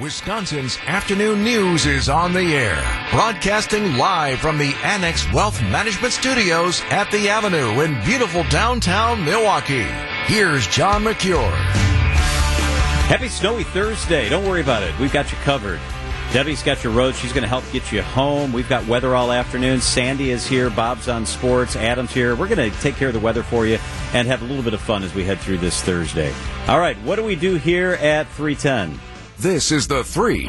Wisconsin's afternoon news is on the air, broadcasting live from the Annex Wealth Management Studios at the Avenue in beautiful downtown Milwaukee. Here's John Mercure. Happy snowy Thursday. Don't worry about it. We've got you covered. Debbie's got your road. She's going to help get you home. We've got weather all afternoon. Sandy is here. Bob's on sports. Adam's here. We're going to take care of the weather for you and have a little bit of fun as we head through this Thursday. All right, what do we do here at 310? This is the three.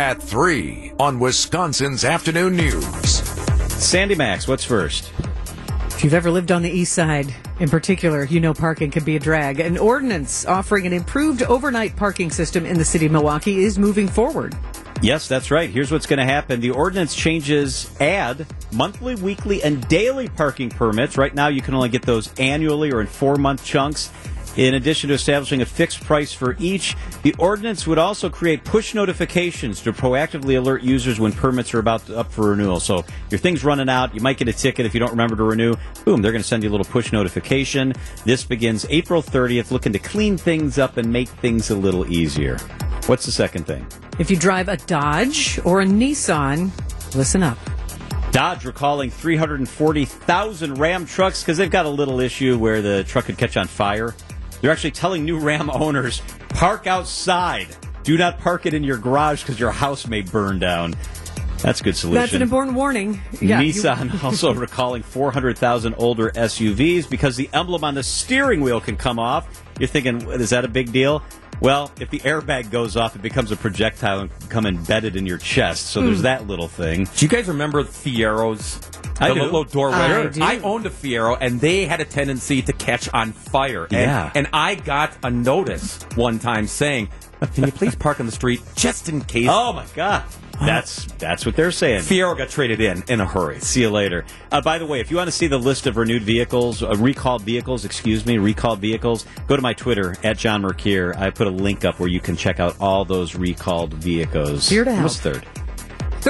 At three on Wisconsin's afternoon news. Sandy Max, what's first? If you've ever lived on the east side, in particular, you know parking can be a drag. An ordinance offering an improved overnight parking system in the city of Milwaukee is moving forward. Yes, that's right. Here's what's going to happen. The ordinance changes add monthly, weekly, and daily parking permits. Right now, you can only get those annually or in four month chunks. In addition to establishing a fixed price for each, the ordinance would also create push notifications to proactively alert users when permits are about to, up for renewal. So your thing's running out, you might get a ticket if you don't remember to renew. Boom, they're going to send you a little push notification. This begins April 30th, looking to clean things up and make things a little easier. What's the second thing? If you drive a Dodge or a Nissan, listen up. Dodge recalling 340,000 Ram trucks because they've got a little issue where the truck could catch on fire. They're actually telling new Ram owners park outside. Do not park it in your garage because your house may burn down. That's a good solution. That's an important warning. Yeah, Nissan you- also recalling 400,000 older SUVs because the emblem on the steering wheel can come off. You're thinking, is that a big deal? Well, if the airbag goes off, it becomes a projectile and can come embedded in your chest. So there's hmm. that little thing. Do you guys remember Fieros? I the do. little door I do. I owned a Fiero, and they had a tendency to catch on fire. And, Yeah. And I got a notice one time saying, "Can you please park on the street just in case?" Oh my God. That's that's what they're saying. Fiero got traded in in a hurry. See you later. Uh, by the way, if you want to see the list of renewed vehicles, uh, recalled vehicles, excuse me, recalled vehicles, go to my Twitter at John Mercure. I put a link up where you can check out all those recalled vehicles. Here to help. What's third?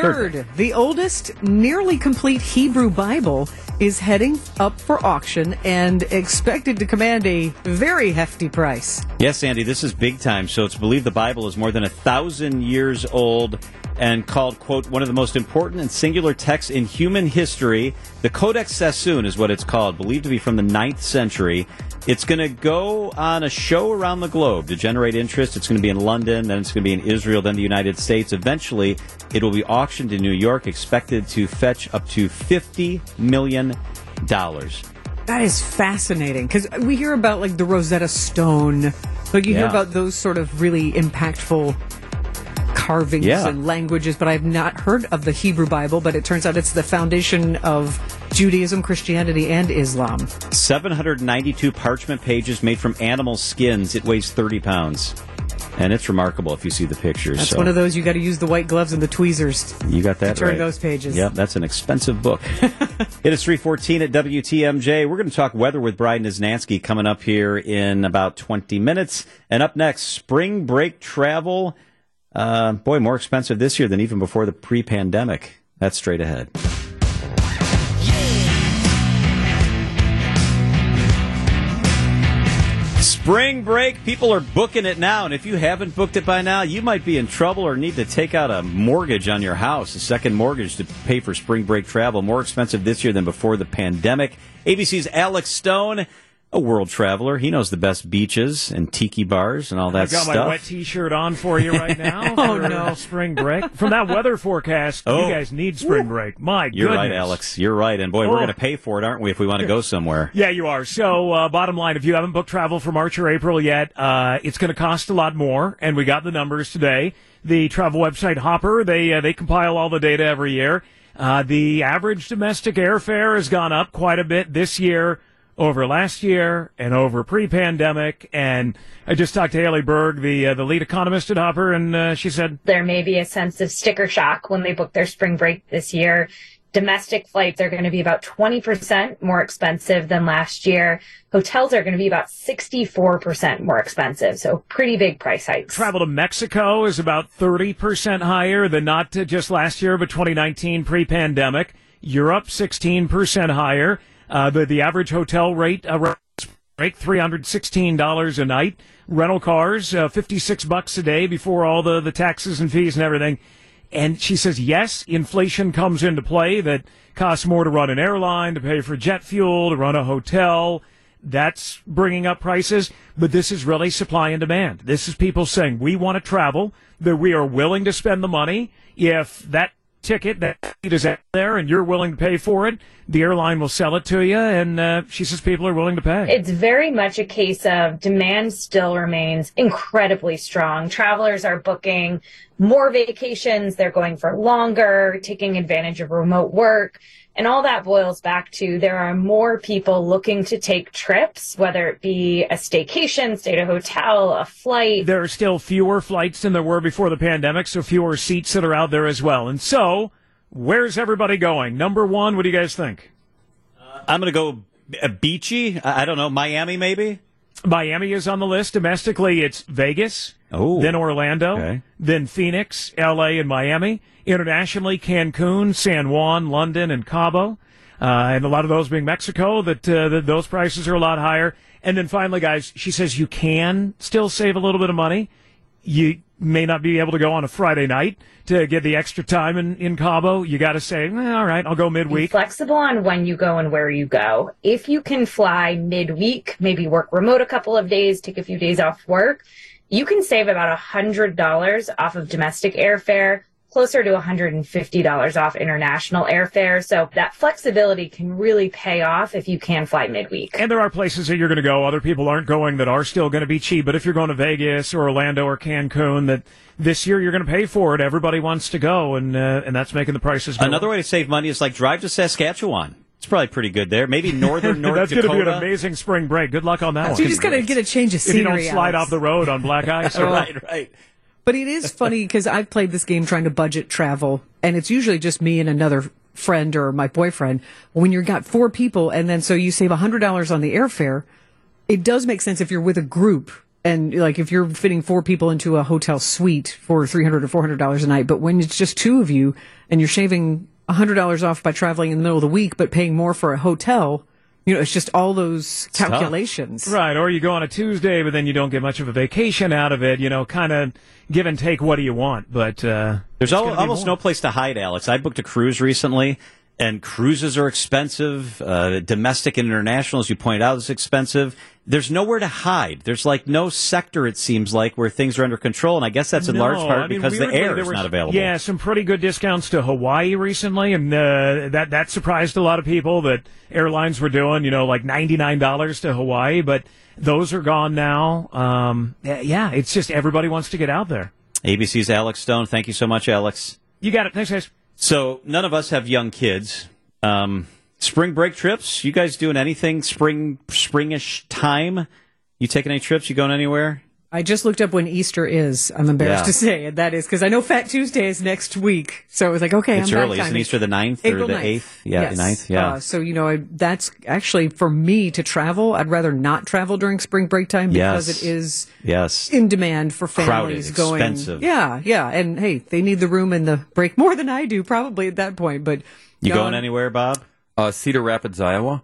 Third, the oldest nearly complete Hebrew Bible is heading up for auction and expected to command a very hefty price. Yes, Andy, this is big time. So it's believed the Bible is more than a thousand years old and called, quote, one of the most important and singular texts in human history. The Codex Sassoon is what it's called, believed to be from the ninth century. It's going to go on a show around the globe to generate interest. It's going to be in London, then it's going to be in Israel, then the United States. Eventually, it will be auctioned in New York, expected to fetch up to $50 million. That is fascinating because we hear about like the Rosetta Stone, like you hear about those sort of really impactful carvings Yeah. and languages, but I've not heard of the Hebrew Bible. But it turns out it's the foundation of Judaism, Christianity, and Islam. 792 parchment pages made from animal skins. It weighs 30 pounds. And it's remarkable if you see the pictures. That's so one of those you got to use the white gloves and the tweezers. You got that turn right. those pages. Yep, that's an expensive book. it is 314 at WTMJ. We're going to talk weather with Brian Niznansky coming up here in about 20 minutes. And up next, spring break travel. Uh, boy, more expensive this year than even before the pre-pandemic. That's straight ahead. Spring break, people are booking it now, and if you haven't booked it by now, you might be in trouble or need to take out a mortgage on your house, a second mortgage to pay for spring break travel. More expensive this year than before the pandemic. ABC's Alex Stone, a world traveler, he knows the best beaches and tiki bars and all that I got stuff. my wet T-shirt on for you right now. Oh, for no. spring break from that weather forecast. Oh. You guys need spring break. My You're right. Alex. You're right, and boy, we're Oh. going to pay for it, aren't we, if we want to go somewhere? Yeah, you are. So, uh, bottom line, if you haven't booked travel for March or April yet, uh, it's going to cost a lot more, and we got the numbers today. The travel website Hopper, they uh, they compile all the data every year. Uh, the average domestic airfare has gone up quite a bit this year over last year and over pre-pandemic. And I just talked to Hayley Berg, the uh, the lead economist at Hopper, and uh, she said there may be a sense of sticker shock when they book their spring break this year. Domestic flights are going to be about 20% more expensive than last year. Hotels are going to be about 64% more expensive. So pretty big price hikes. Travel to Mexico is about 30% higher than not just last year, but 2019 pre-pandemic. Europe, 16% higher. Uh, the, the average hotel rate uh, break, $316 a night. Rental cars, uh, 56 bucks a day before all the, the taxes and fees and everything. And she says, yes, inflation comes into play that costs more to run an airline, to pay for jet fuel, to run a hotel. That's bringing up prices, but this is really supply and demand. This is people saying, we want to travel, that we are willing to spend the money. If that ticket that is out there and you're willing to pay for it, the airline will sell it to you. And uh, she says people are willing to pay. It's very much a case of demand still remains incredibly strong. Travelers are booking more vacations. They're going for longer, taking advantage of remote work. And all that boils back to there are more people looking to take trips, whether it be a staycation, stay at a hotel, a flight. There are still fewer flights than there were before the pandemic, so fewer seats that are out there as well. And so, where's everybody going? Number one, what do you guys think? I'm going to go uh, beachy. I I don't know, Miami maybe. Miami is on the list. Domestically, it's Vegas, Oh. then Orlando, Okay. then Phoenix, LA, and Miami. Internationally, Cancun, San Juan, London, and Cabo. Uh, and a lot of those being Mexico, that, uh, that those prices are a lot higher. And then finally, guys, she says you can still save a little bit of money. You may not be able to go on a Friday night to get the extra time in, in Cabo. You got to say, eh, all right, I'll go Be midweek. flexible on when you go and where you go. If you can fly midweek, maybe work remote a couple of days, take a few days off work, you can save about a hundred dollars off of domestic airfare, closer to $150 off international airfare. So that flexibility can really pay off if you can fly midweek. And there are places that you're going to go. Other people aren't going that are still going to be cheap. But if you're going to Vegas or Orlando or Cancun, that this year you're going to pay for it. Everybody wants to go, and uh, and that's making the prices. Another up. way to save money is like drive to Saskatchewan. It's probably pretty good there. Maybe northern North that's going to be an amazing spring break. Good luck on that So one. you just got to get a change of scenery. if you don't slide Alex. off the road on black ice. right, right. But it is funny because I've played this game trying to budget travel, and it's usually just me and another friend or my boyfriend. When you've got four people, and then so you save hundred dollars on the airfare, it does make sense if you're with a group and like if you're fitting four people into a hotel suite for three hundred or four hundred dollars a night. But when it's just two of you and you're shaving hundred dollars off by traveling in the middle of the week, but paying more for a hotel, you know, it's just all those tough. calculations. Right, or you go on a Tuesday, but then you don't get much of a vacation out of it. You know, kind of give and take. What do you want? But uh, There's al- almost more. no place to hide, Alex. I booked a cruise recently, and cruises are expensive. Uh, domestic and international, as you pointed out, is expensive. There's nowhere to hide. There's like no sector, it seems like, where things are under control, and I guess that's in large part I mean, because the air is was- not available. Yeah, some pretty good discounts to Hawaii recently, and uh, that that surprised a lot of people that airlines were doing, you know, like ninety nine dollars to Hawaii, but those are gone now. Um, yeah, it's just everybody wants to get out there. ABC's Alex Stone. Thank you so much, Alex. You got it. Thanks, guys. So none of us have young kids. Um, spring break trips. You guys doing anything spring springish time? You taking any trips? You going anywhere? I just looked up when Easter is. I'm embarrassed Yeah. to say, and that is because I know Fat Tuesday is next week. So it was like, okay, It's I'm early. back Isn't. Easter the 9th or April the 9th. 8th? Yeah, yes. the 9th. Yeah. Uh, so you know, I, that's actually for me to travel. I'd rather not travel during spring break time because Yes. it is yes. in demand for families Crowded, going. expensive. Yeah, yeah, and hey, they need the room and the break more than I do probably at that point. But You John- going anywhere, Bob? Uh, Cedar Rapids, Iowa.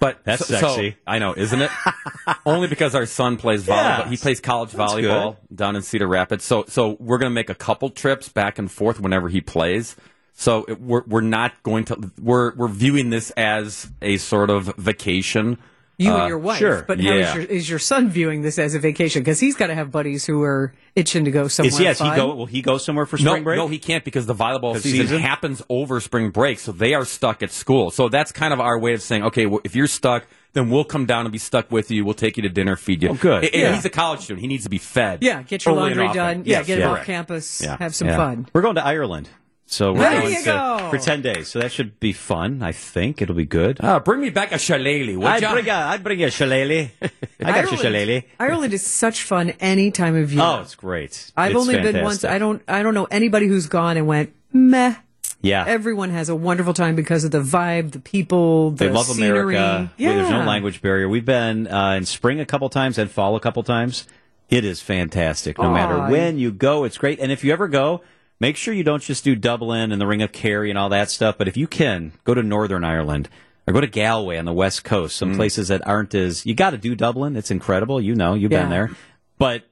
But That's so- sexy. so- I know, isn't it? Only because our son plays volleyball. Yes. He plays college That's volleyball down in Cedar Rapids. So, so we're going to make a couple trips back and forth whenever he plays. So it, we're we're not going to we're we're viewing this as a sort of vacation. You Uh, and your wife, sure. but how is Yeah. your, is your son viewing this as a vacation? Because he's got to have buddies who are itching to go somewhere. Is yes, he fun. go? Will he go somewhere for No, spring break? no, he can't because the volleyball season, season? happens over spring break, so they are stuck at school. So that's kind of our way of saying, okay, well, if you're stuck, then we'll come down and be stuck with you. We'll take you to dinner, feed you. Oh, good. And- and Yeah. he's a college student; he needs to be fed. Yeah, get your laundry done. Yeah, Yes, get it off correct. campus. Yeah, Have some yeah. fun. We're going to Ireland, so we're There going you to, go. for ten days. So that should be fun. I think it'll be good. Ah, bring me back a shillelagh, would I'd ya? bring a, I'd bring a shillelagh. I got your shillelagh. Ireland is such fun any time of year. Oh, it's great. I've It's only been once. I don't. I don't know anybody who's gone and went meh. Yeah. Everyone has a wonderful time because of the vibe, the people, the They love scenery. America. Yeah. There's no language barrier. We've been uh, in spring a couple times and fall a couple times. It is fantastic. No Aw. matter when you go, it's great. And if you ever go, make sure you don't just do Dublin and the Ring of Kerry and all that stuff. But if you can, go to Northern Ireland. or go to Galway on the West Coast, some mm. places that aren't as, you got to do Dublin. It's incredible. You know, you've been there. But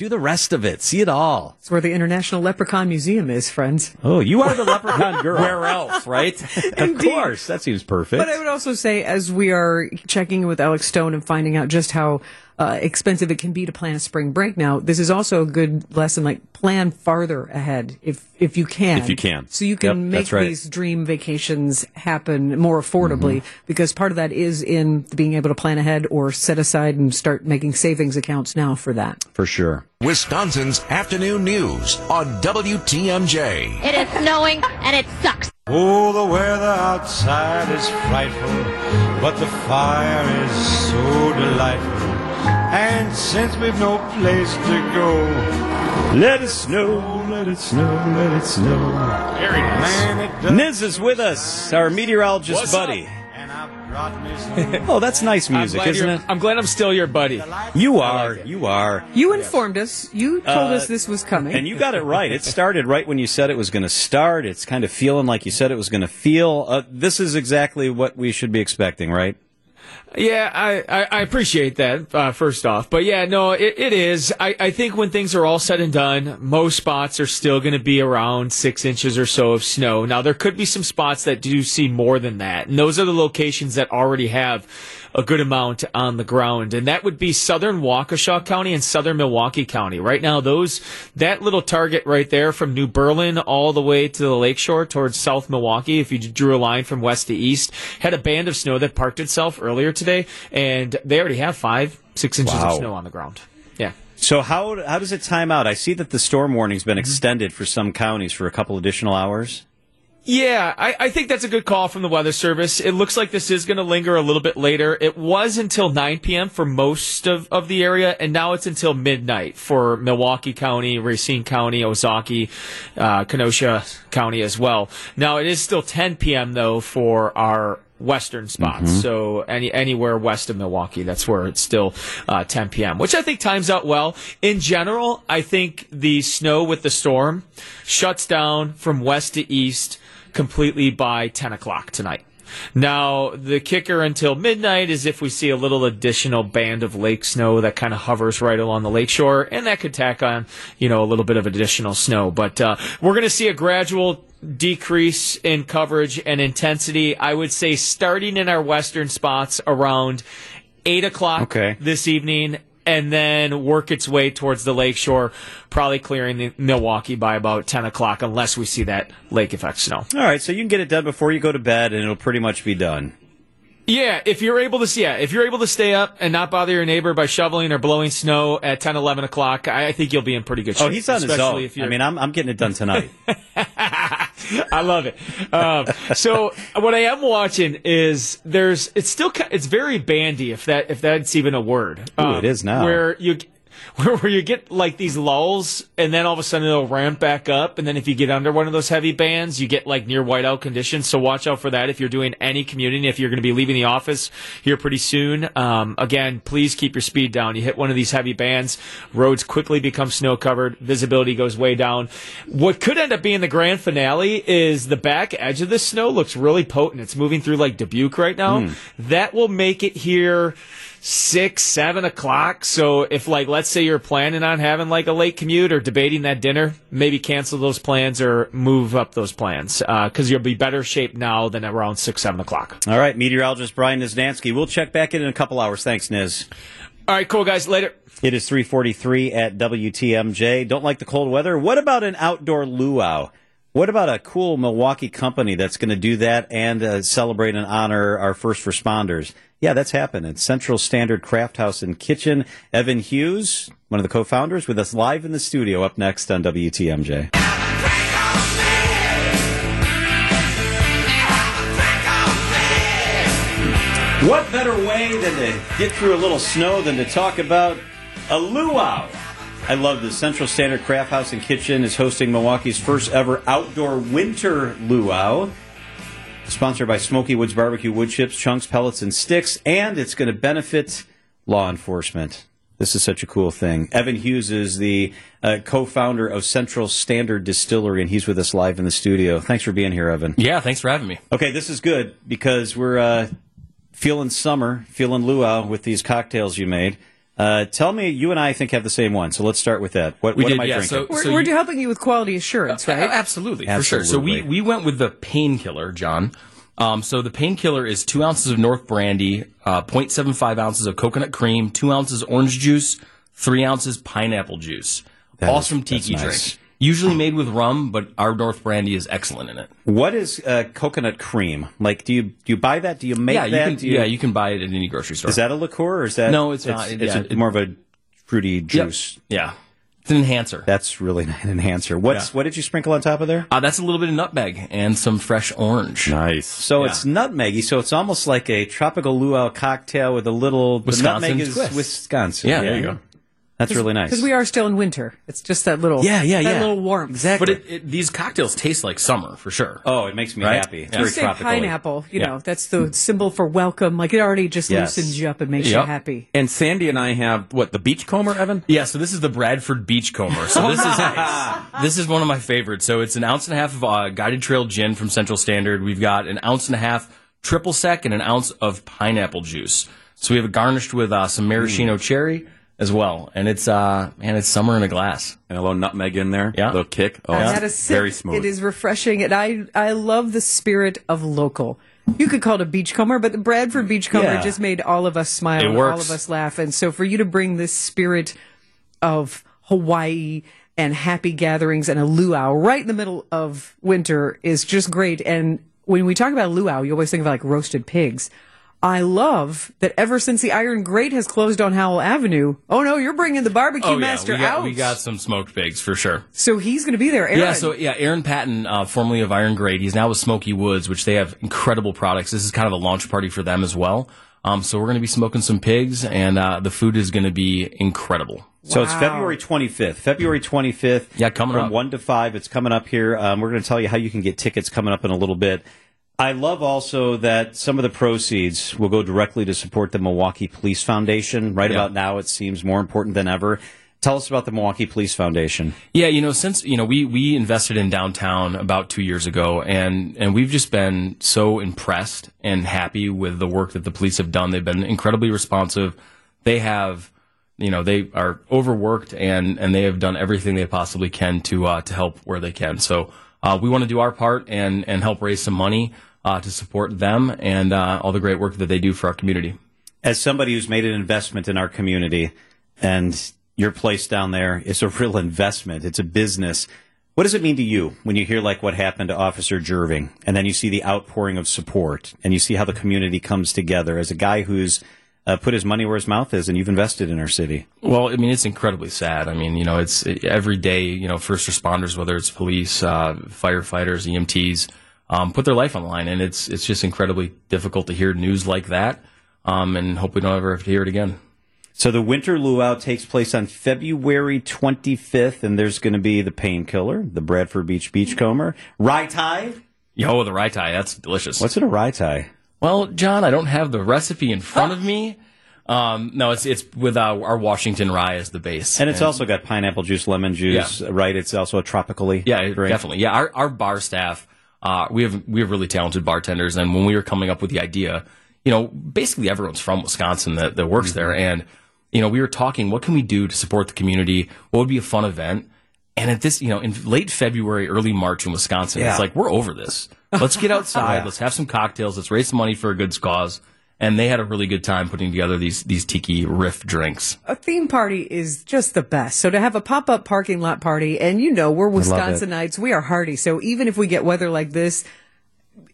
do the rest of it. See it all. It's where the International Leprechaun Museum is, friends. Oh, you are the leprechaun girl. Where else, right? of course. That seems perfect. But I would also say, as we are checking with Alex Stone and finding out just how uh, expensive it can be to plan a spring break now, this is also a good lesson. Like plan farther ahead if if you can. If you can. so you can Yep, make right. these dream vacations happen more affordably. Mm-hmm. Because part of that is in being able to plan ahead or set aside and start making savings accounts now for that. For sure. Wisconsin's afternoon news on WTMJ. It is snowing and it sucks. Oh, the weather outside is frightful, but the fire is so delightful. And since we've no place to go, Let it snow, let it snow, let it snow. man, it does. Niz is with us, our meteorologist What's buddy. And I brought me some Oh, that's nice music, isn't it? I'm glad I'm still your buddy. You are, you are. You informed us. You told Uh, us this was coming. And you got it right. It started right when you said it was going to start. It's kind of feeling like you said it was going to feel. Uh, this is exactly what we should be expecting, right? Yeah, I, I, I appreciate that, uh, first off. But yeah, no, it, it is. I, I think when things are all said and done, most spots are still going to be around six inches or so of snow. Now, there could be some spots that do see more than that. And those are the locations that already have a good amount on the ground. And that would be southern Waukesha County and southern Milwaukee County. Right now, those, that little target right there from New Berlin all the way to the lakeshore towards South Milwaukee, if you drew a line from west to east, had a band of snow that parked itself earlier today. And they already have five, six inches Wow. of snow on the ground. Yeah. So how how does it time out? I see that the storm warning's been mm-hmm. extended for some counties for a couple additional hours. Yeah, I, I think that's a good call from the Weather Service. It looks like this is going to linger a little bit later. It was until 9 p.m. for most of, of the area, and now it's until midnight for Milwaukee County, Racine County, Ozaukee, uh, Kenosha County as well. Now, it is still 10 p.m., though, for our western spots. So any anywhere west of Milwaukee, that's where it's still uh, 10 p.m., which I think times out well. In general, I think the snow with the storm shuts down from west to east completely by 10 o'clock tonight. Now, the kicker until midnight is if we see a little additional band of lake snow that kind of hovers right along the lakeshore, and that could tack on, you know, a little bit of additional snow. But uh, we're going to see a gradual decrease in coverage and intensity. I would say starting in our western spots around 8 o'clock Okay. this evening. And then work its way towards the lakeshore, probably clearing the Milwaukee by about 10 o'clock, unless we see that lake effect snow. All right, so you can get it done before you go to bed, and it'll pretty much be done. Yeah, if you're able to, see, yeah, if you're able to stay up and not bother your neighbor by shoveling or blowing snow at 10, 11 o'clock, I think you'll be in pretty good oh, shape. Oh, he's on his own. I mean, I'm I'm getting it done tonight. I love it. Um, so what I am watching is there's it's still it's very bandy if that if that's even a word. Um, Ooh, it is now. Where you where, where you get like these lulls and then all of a sudden it'll ramp back up and then if you get under one of those heavy bands you get like near whiteout conditions. So watch out for that if you're doing any commuting. If you're going to be leaving the office here pretty soon, um, again please keep your speed down. You hit one of these heavy bands, roads quickly become snow covered, visibility goes way down. What could end up being the grand finale is the back edge of this snow looks really potent. It's moving through like Dubuque right now. That will make it here six, seven o'clock. So if like let's say you're planning on having like a late commute or debating that dinner, maybe cancel those plans or move up those plans uh, because you'll be better shape now than around six, seven o'clock. All right, meteorologist Brian Niznansky. We'll check back in in a couple hours. Thanks, Niz. All right, cool guys. Later. It is 343 at WTMJ. Don't like the cold weather? What about an outdoor luau? What about a cool Milwaukee company that's going to do that and uh, celebrate and honor our first responders? Yeah, that's happening. Central Standard Craft House and Kitchen. Evan Hughes, one of the co-founders, with us live in the studio up next on WTMJ. What better way than to get through a little snow than to talk about a luau? I love this. Central Standard Craft House and Kitchen is hosting Milwaukee's first ever outdoor winter luau. Sponsored by Smoky Woods Barbecue Wood Chips, Chunks, Pellets, and Sticks, and it's going to benefit law enforcement. This is such a cool thing. Evan Hughes is the uh, co-founder of Central Standard Distillery, and he's with us live in the studio. Thanks for being here, Evan. Yeah, thanks for having me. Okay, this is good because we're uh, feeling summer, feeling luau with these cocktails you made. Uh, tell me, you and I, I think have the same one. So let's start with that. What, We what did, am I yeah, drinking? so- We're, we're helping you with quality assurance, Uh, right? absolutely, for sure. So we, we went with the painkiller, John. Um, so the painkiller is two ounces of North Brandy, uh, 0.75 ounces of coconut cream, two ounces orange juice, three ounces pineapple juice. That awesome is- that's tiki nice. drink. Usually made with rum, but our North Brandy is excellent in it. What is uh, coconut cream? Like, do you do you buy that? Do you make yeah, you that? can, you- yeah, you can buy it at any grocery store. Is that a liqueur or is that? No, it's not. It's, Yeah, a- it- more of a fruity Yep. juice. Yeah, it's an enhancer. That's really an enhancer. What's Yeah. what did you sprinkle on top of there? Uh, that's a little bit of nutmeg and some fresh orange. Nice. So Yeah. it's nutmeggy. So it's almost like a tropical luau cocktail with a little the Wisconsin nutmeg is twist. Wisconsin. Yeah, there you go. That's really nice. Because we are still in winter. It's just that little, Yeah, yeah, that yeah. little warmth. exactly. But it, it, these cocktails taste like summer for sure. oh, it makes me Right? happy. It's Yeah. You very say tropical. pineapple, you Yeah. know, that's the symbol for welcome. Like it already just Yes. loosens you up and makes you happy. And Sandy and I have what the beachcomber, Evan. Yeah, so this is the Bradford Beachcomber. So this is this is one of my favorites. So it's an ounce and a half of uh, guided trail gin from Central Standard. We've got an ounce and a half triple sec and an ounce of pineapple juice. So we have it garnished with uh, some maraschino cherry as well, and it's uh man, it's summer in a glass. And a little nutmeg in there. Yeah. A little kick. Oh, I it's had a sip. very smooth. It is refreshing, and I I love the spirit of local. You could call it a beachcomber, but the Bradford Beachcomber Yeah. just made all of us smile, It and works. all of us laugh, and so for you to bring this spirit of Hawaii and happy gatherings and a luau right in the middle of winter is just great. And when we talk about luau, you always think of like roasted pigs. I love that ever since the Iron Grate has closed on Howell Avenue. Oh no, you're bringing the barbecue Oh yeah, master we got, out. we got some smoked pigs for sure. so he's going to be there. Aaron. Yeah, so yeah, Aaron Patton, uh, formerly of Iron Grate, he's now with Smoky Woods, which they have incredible products. This is kind of a launch party for them as well. Um, so we're going to be smoking some pigs, and uh, the food is going to be incredible. So it's February 25th. February 25th. Yeah, coming from up. 1 to 5. It's coming up here. Um, we're going to tell you how you can get tickets coming up in a little bit. I love also that some of the proceeds will go directly to support the Milwaukee Police Foundation. Right Yeah. about now, it seems more important than ever. Tell us about the Milwaukee Police Foundation. Yeah, you know, since you know we we invested in downtown about two years ago, and and we've just been so impressed and happy with the work that the police have done. They've been incredibly responsive. They have, you know, they are overworked and and they have done everything they possibly can to uh, to help where they can. So uh, we want to do our part and and help raise some money uh, to support them and uh, all the great work that they do for our community. As somebody who's made an investment in our community, and your place down there is a real investment, it's a business. What does it mean to you when you hear like what happened to Officer Jerving, and then you see the outpouring of support, and you see how the community comes together as a guy who's uh, put his money where his mouth is, and you've invested in our city? Well, I mean, it's incredibly sad. I mean, you know, it's every day, you know, first responders, whether it's police, uh, firefighters, EMTs, um, put their life on the line. And it's, it's just incredibly difficult to hear news like that. Um, and hope we don't ever have to hear it again. So the winter luau takes place on February 25th, and there's going to be the painkiller, the Bradford Beach Beachcomber, Rye Tai. Yo, the Rye Tai, that's delicious. What's in a Rye Tai? Well, John, I don't have the recipe in front of me. Um, no, it's, it's with uh, our Washington Rye as the base. And it's also got pineapple juice, lemon juice, right? It's also a tropically Yeah, drink. definitely. Yeah, our our bar staff, uh, we have we have really talented bartenders, and when we were coming up with the idea, you know, basically everyone's from Wisconsin that, that works there, and you know, we were talking, what can we do to support the community? What would be a fun event? And at this, you know, in late February, early March in Wisconsin, Yeah. it's like we're over this. Let's get outside. Yeah. Let's have some cocktails. Let's raise some money for a good cause. And they had a really good time putting together these these tiki riff drinks. a theme party is just the best. So to have a pop up parking lot party, and you know, we're Wisconsinites, we are hardy. So even if we get weather like this,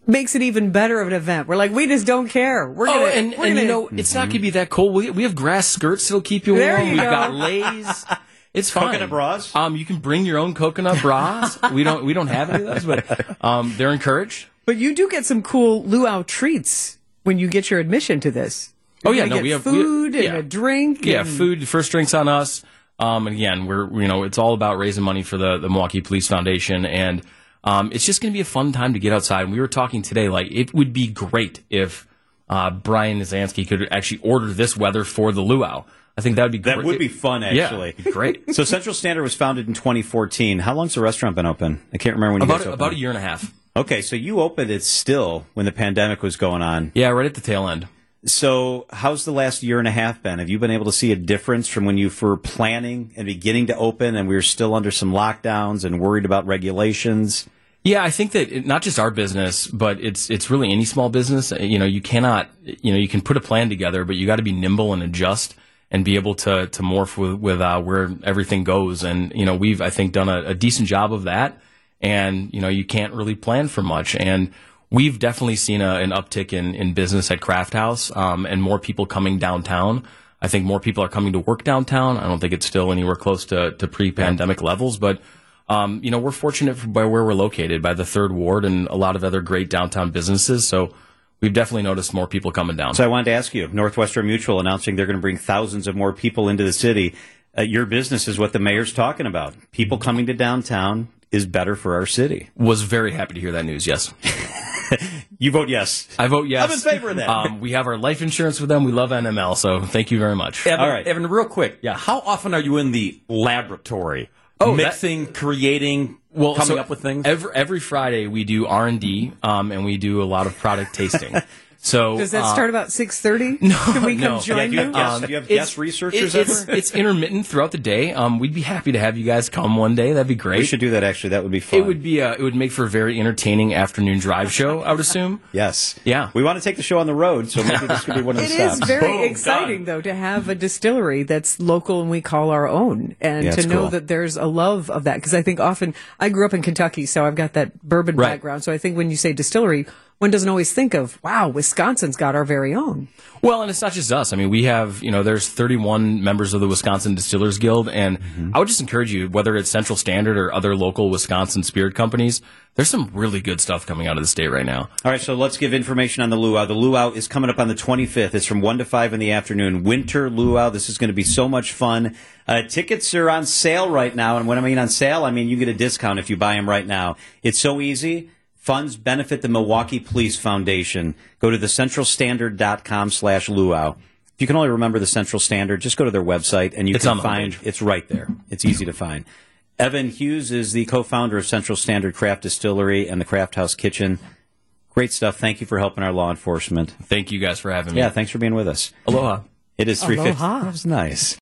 makes it even better of an event. We're like, we just don't care. We're Oh, gonna, and, we're and gonna, you know, it's not going to be that cold. We, we have grass skirts that'll keep you warm. There you We've go. got leis. It's fine. Coconut bras? Um, you can bring your own coconut bras. we don't we don't have any of those, but um, they're encouraged. but you do get some cool luau treats when you get your admission to this. Oh You're yeah, no, get we have food we, and yeah. a drink. Yeah, and- food. First drinks on us. Um, and again, we're you know it's all about raising money for the the Milwaukee Police Foundation, and um, it's just going to be a fun time to get outside. And we were talking today, like it would be great if uh, Brian Niznansky could actually order this weather for the luau. I think that would be That great. would be fun, actually. be great. So Central Standard was founded in 2014. How long's the restaurant been open? I can't remember when you guys opened. about a year and a half. Okay, so you opened it still when the pandemic was going on. Yeah, right at the tail end. So how's the last year and a half been? Have you been able to see a difference from when you were planning and beginning to open and we were still under some lockdowns and worried about regulations? Yeah, I think that it, not just our business, but it's it's really any small business. Uh, You know, you cannot, you know, you can put a plan together, but you got to be nimble and adjust and be able to to morph with with uh, where everything goes. And you know, we've I think done a, a decent job of that. And you know, you can't really plan for much. And we've definitely seen a, an uptick in in business at Craft House um, and more people coming downtown. I think more people are coming to work downtown. I don't think it's still anywhere close to, to pre-pandemic levels, but um, you know, we're fortunate by where we're located, by the third ward and a lot of other great downtown businesses. So we've definitely noticed more people coming down. So I wanted to ask you, Northwestern Mutual announcing they're going to bring thousands of more people into the city. Uh, your business is what the mayor's talking about. People coming to downtown is better for our city. Was very happy to hear that news. Yes, You vote yes. I vote yes. I'm in favor of that. Um, we have our life insurance with them. We love NML, so thank you very much. Evan, All right. Evan, real quick. Yeah. How often are you in the laboratory? Oh, that- mixing, creating, well, coming so up with things. Every every Friday we do R and D, um, and we do a lot of product tasting. So Does that uh, start about six thirty? No, Can we come no. join Yeah, do you you? have guests, Um, do you have it's- guest researchers it- it's, ever? it's intermittent throughout the day. Um, we'd be happy to have you guys come one day. That'd be great. We should do that. Actually, that would be fun. It would be. A, it would make for a very entertaining afternoon drive show. I would assume. Yes. Yeah. We want to take the show on the road, so maybe this could be one of the It is stops. very Boom, exciting, though, to have a distillery that's local and we call our own, and Yeah, to know cool. that there's a love of that. Because I think often I grew up in Kentucky, so I've got that bourbon Right. background. So I think when you say distillery, one doesn't always think of, wow, Wisconsin's got our very own. Well, and it's not just us. I mean, we have, you know, there's 31 members of the Wisconsin Distillers Guild, and I would just encourage you, whether it's Central Standard or other local Wisconsin spirit companies, there's some really good stuff coming out of the state right now. All right, so let's give information on the luau. The luau is coming up on the 25th. It's from 1 to 5 in the afternoon. Winter luau. This is going to be so much fun. Uh, tickets are on sale right now. And when I mean on sale, I mean you get a discount if you buy them right now. It's so easy. Funds benefit the Milwaukee Police Foundation. Go to thecentralstandard.com slash luau. If you can only remember the Central Standard, just go to their website and you It's can find homepage. it's right there. It's easy to find. Evan Hughes is the co-founder of Central Standard Craft Distillery and the Craft House Kitchen. Great stuff. Thank you for helping our law enforcement. Thank you guys for having me. Yeah, thanks for being with us. Aloha. It is 350. Aloha. That was nice.